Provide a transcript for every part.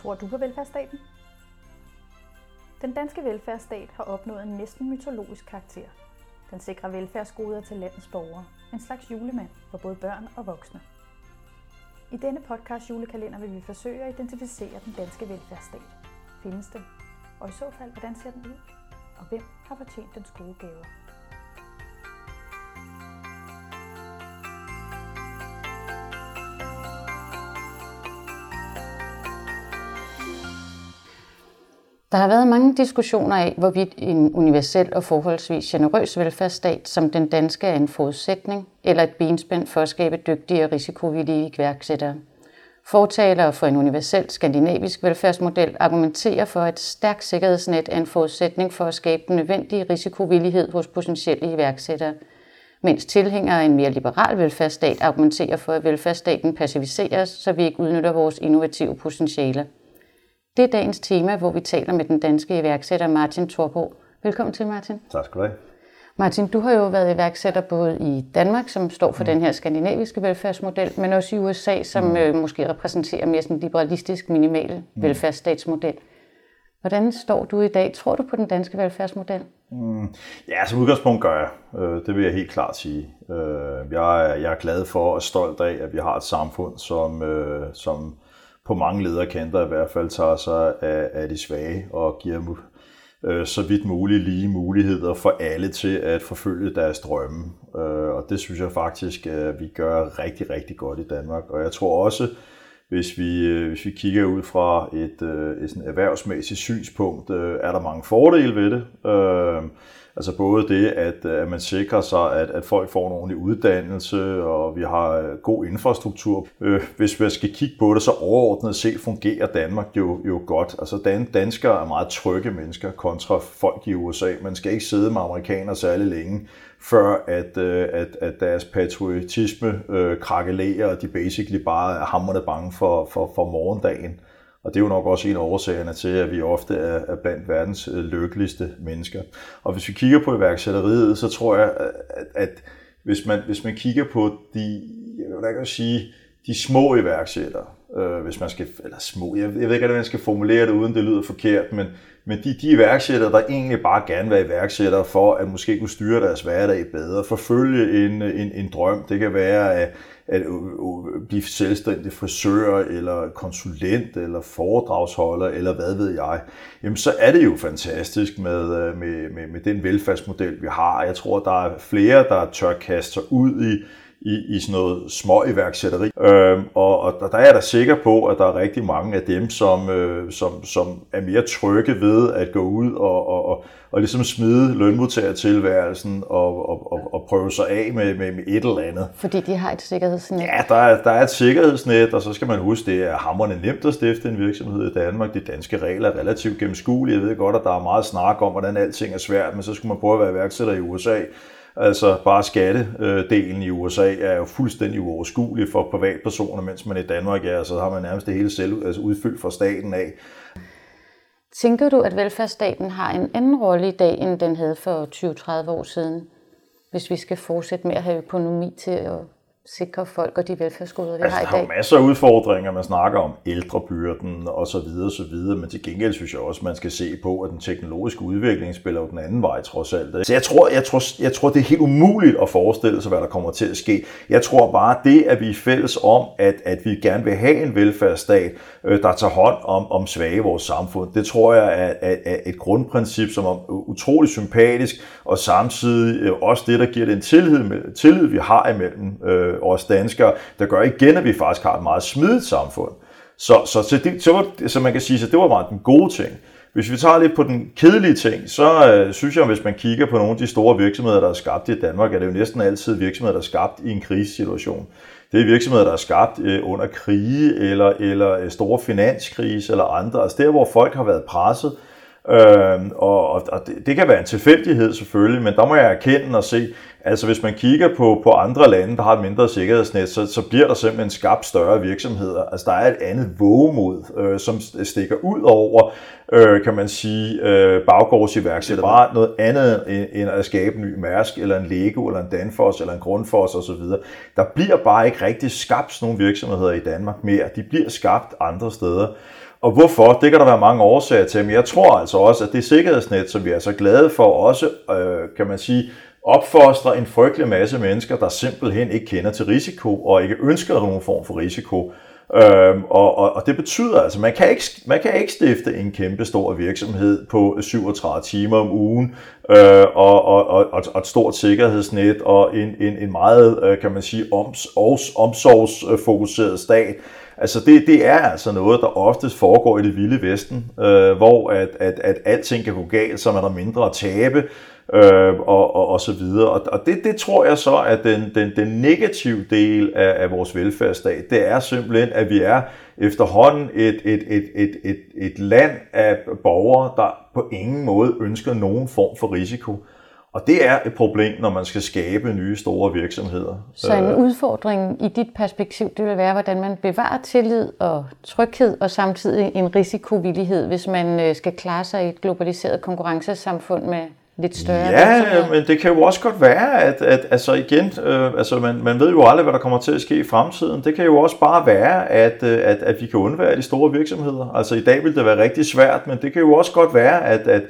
Tror du på velfærdsstaten? Den danske velfærdsstat har opnået en næsten mytologisk karakter. Den sikrer velfærdsgoder til landets borgere. En slags julemand for både børn og voksne. I denne podcast julekalender vil vi forsøge at identificere den danske velfærdsstat. Findes den? Og i så fald, hvordan ser den ud? Og hvem har fortjent dens gode gaver? Der har været mange diskussioner af, hvorvidt en universel og forholdsvis generøs velfærdsstat som den danske er en forudsætning eller et benspænd for at skabe dygtige og risikovillige iværksættere. Fortalere for en universel skandinavisk velfærdsmodel argumenterer for, at et stærkt sikkerhedsnet er en forudsætning for at skabe den nødvendige risikovillighed hos potentielle iværksættere, mens tilhængere af en mere liberal velfærdsstat argumenterer for, at velfærdsstaten passiviseres, så vi ikke udnytter vores innovative potentialer. Det er dagens tema, hvor vi taler med den danske iværksætter Martin Thorborg. Velkommen til, Martin. Tak skal du have. Martin, du har jo været iværksætter både i Danmark, som står for mm. den her skandinaviske velfærdsmodel, men også i USA, som mm. øh, måske repræsenterer mere sådan en liberalistisk minimal mm. velfærdsstatsmodel. Hvordan står du i dag? Tror du på den danske velfærdsmodel? Mm, ja, som udgangspunkt gør jeg. Øh, det vil jeg helt klart sige. Øh, jeg, er, jeg er glad for og stolt af, at vi har et samfund, som, øh, som på mange lederkanter i hvert fald tager sig af, af de svage og giver øh, så vidt muligt lige muligheder for alle til at forfølge deres drømme. Øh, og det synes jeg faktisk, at vi gør rigtig, rigtig godt i Danmark. Og jeg tror også, hvis vi, øh, hvis vi kigger ud fra et, øh, et sådan erhvervsmæssigt synspunkt, øh, er der mange fordele ved det. Altså både det, at, øh, at man sikrer sig, at, at folk får en ordentlig uddannelse, og vi har øh, god infrastruktur. Øh, hvis vi skal kigge på det, så overordnet set fungerer Danmark jo, jo godt. Altså dan, danskere er meget trygge mennesker kontra folk i USA. Man skal ikke sidde med amerikanere særlig længe, før at, øh, at, at deres patriotisme øh, krakelerer, og de basically bare er hammerne bange for, for, for morgendagen. Og det er jo nok også en af årsagerne til, at vi ofte er blandt verdens øh, lykkeligste mennesker. Og hvis vi kigger på iværksætteriet, så tror jeg, at, at hvis, man, hvis man kigger på de, jeg vil sige, de små iværksættere, øh, hvis man skal, eller små, jeg, jeg ved ikke, hvordan man skal formulere det, uden det lyder forkert, men, men de, de iværksættere, der egentlig bare gerne vil være iværksættere for at måske kunne styre deres hverdag bedre, forfølge en, en, en drøm, det kan være at, at øh, øh, blive selvstændig frisør, eller konsulent, eller foredragsholder, eller hvad ved jeg, jamen så er det jo fantastisk med, øh, med, med, med den velfærdsmodel, vi har. Jeg tror, der er flere, der tør kaste sig ud i i, i sådan noget små iværksætteri. Øhm, og, og der er jeg da sikker på, at der er rigtig mange af dem, som, øh, som, som er mere trygge ved at gå ud og, og, og, og ligesom smide lønmodtagertilværelsen og, og, og, og prøve sig af med, med, med et eller andet. Fordi de har et sikkerhedsnet. Ja, der er, der er et sikkerhedsnet, og så skal man huske, det er hammerende nemt at stifte en virksomhed i Danmark. De danske regler er relativt gennemskuelige. Jeg ved godt, at der er meget snak om, hvordan alting er svært, men så skulle man prøve at være iværksætter i USA Altså bare skattedelen i USA er jo fuldstændig uoverskuelig for privatpersoner, mens man i Danmark er, altså, så har man nærmest det hele selv altså udfyldt fra staten af. Tænker du, at velfærdsstaten har en anden rolle i dag, end den havde for 20-30 år siden, hvis vi skal fortsætte med at have økonomi til at sikre folk og de velfærdsgoder, vi altså, har i dag? Der er masser af udfordringer. Man snakker om ældrebyrden og så videre, så videre, men til gengæld synes jeg også, man skal se på, at den teknologiske udvikling spiller jo den anden vej trods alt. Så jeg tror, jeg, tror, jeg tror, det er helt umuligt at forestille sig, hvad der kommer til at ske. Jeg tror bare, det, at vi er fælles om, at, at vi gerne vil have en velfærdsstat, øh, der tager hånd om, om svage i vores samfund, det tror jeg er, er, er et grundprincip, som er utrolig sympatisk, og samtidig øh, også det, der giver den tillid, tillid vi har imellem øh, Øh, os danskere, der gør igen, at vi faktisk har et meget smidigt samfund. Så, så, så, det, så, var, så man kan sige, at det var meget den gode ting. Hvis vi tager lidt på den kedelige ting, så øh, synes jeg, hvis man kigger på nogle af de store virksomheder, der er skabt i Danmark, er det jo næsten altid virksomheder, der er skabt i en krisesituation. Det er virksomheder, der er skabt øh, under krige eller, eller øh, store finanskrise eller andre. Altså der, hvor folk har været presset, Øh, og og det, det kan være en tilfældighed selvfølgelig, men der må jeg erkende og se, altså hvis man kigger på, på andre lande, der har et mindre sikkerhedsnet, så, så bliver der simpelthen skabt større virksomheder. Altså der er et andet vågemod, øh, som stikker ud over, øh, kan man sige, øh, baggårdsiværksætter. Bare noget andet end at skabe en ny Mærsk, eller en Lego, eller en Danfoss, eller en Grundfos osv. Der bliver bare ikke rigtig skabt sådan nogle virksomheder i Danmark mere. De bliver skabt andre steder. Og hvorfor? Det kan der være mange årsager til, men jeg tror altså også, at det sikkerhedsnet, som vi er så glade for, også, øh, kan man sige, opfostrer en frygtelig masse mennesker, der simpelthen ikke kender til risiko og ikke ønsker nogen form for risiko. Øhm, og, og, og det betyder altså, man kan ikke, man kan ikke stifte en kæmpe stor virksomhed på 37 timer om ugen, øh, og, og, og, og et stort sikkerhedsnet, og en, en, en meget, øh, kan man sige, oms, omsorgsfokuseret stat. Altså det, det er altså noget, der oftest foregår i det vilde vesten, øh, hvor at, at, at alting kan gå galt, så man har der mindre at tabe, øh, og, og, og så videre. Og, og det, det tror jeg så, at den, den, den negative del af, af vores velfærdsstat, det er simpelthen, at vi er efterhånden et, et, et, et, et, et land af borgere, der på ingen måde ønsker nogen form for risiko. Og det er et problem, når man skal skabe nye store virksomheder. Så en øh. udfordring i dit perspektiv, det vil være, hvordan man bevarer tillid og tryghed, og samtidig en risikovillighed, hvis man øh, skal klare sig i et globaliseret konkurrencesamfund med lidt større Ja, men det kan jo også godt være, at, at altså igen, øh, altså man, man ved jo aldrig, hvad der kommer til at ske i fremtiden. Det kan jo også bare være, at, øh, at, at vi kan undvære de store virksomheder. Altså i dag vil det være rigtig svært, men det kan jo også godt være, at, at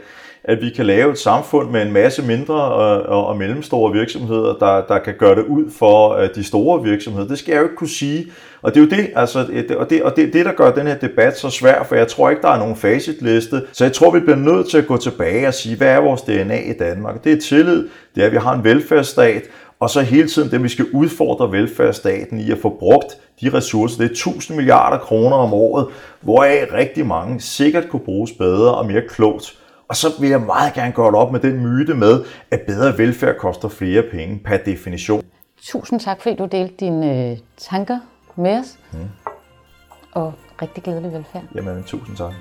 at vi kan lave et samfund med en masse mindre og, og, og mellemstore virksomheder, der, der kan gøre det ud for uh, de store virksomheder. Det skal jeg jo ikke kunne sige. Og det er jo det, altså, et, og det, og det, det, der gør den her debat så svær, for jeg tror ikke, der er nogen facitliste. Så jeg tror, vi bliver nødt til at gå tilbage og sige, hvad er vores DNA i Danmark? Det er tillid, det er, at vi har en velfærdsstat, og så hele tiden det, vi skal udfordre velfærdsstaten i at få brugt de ressourcer. Det er 1000 milliarder kroner om året, hvoraf rigtig mange sikkert kunne bruges bedre og mere klogt. Og så vil jeg meget gerne gøre det op med den myte med, at bedre velfærd koster flere penge per definition. Tusind tak, fordi du delte dine øh, tanker med os. Mm. Og rigtig glædelig velfærd. Jamen, tusind tak.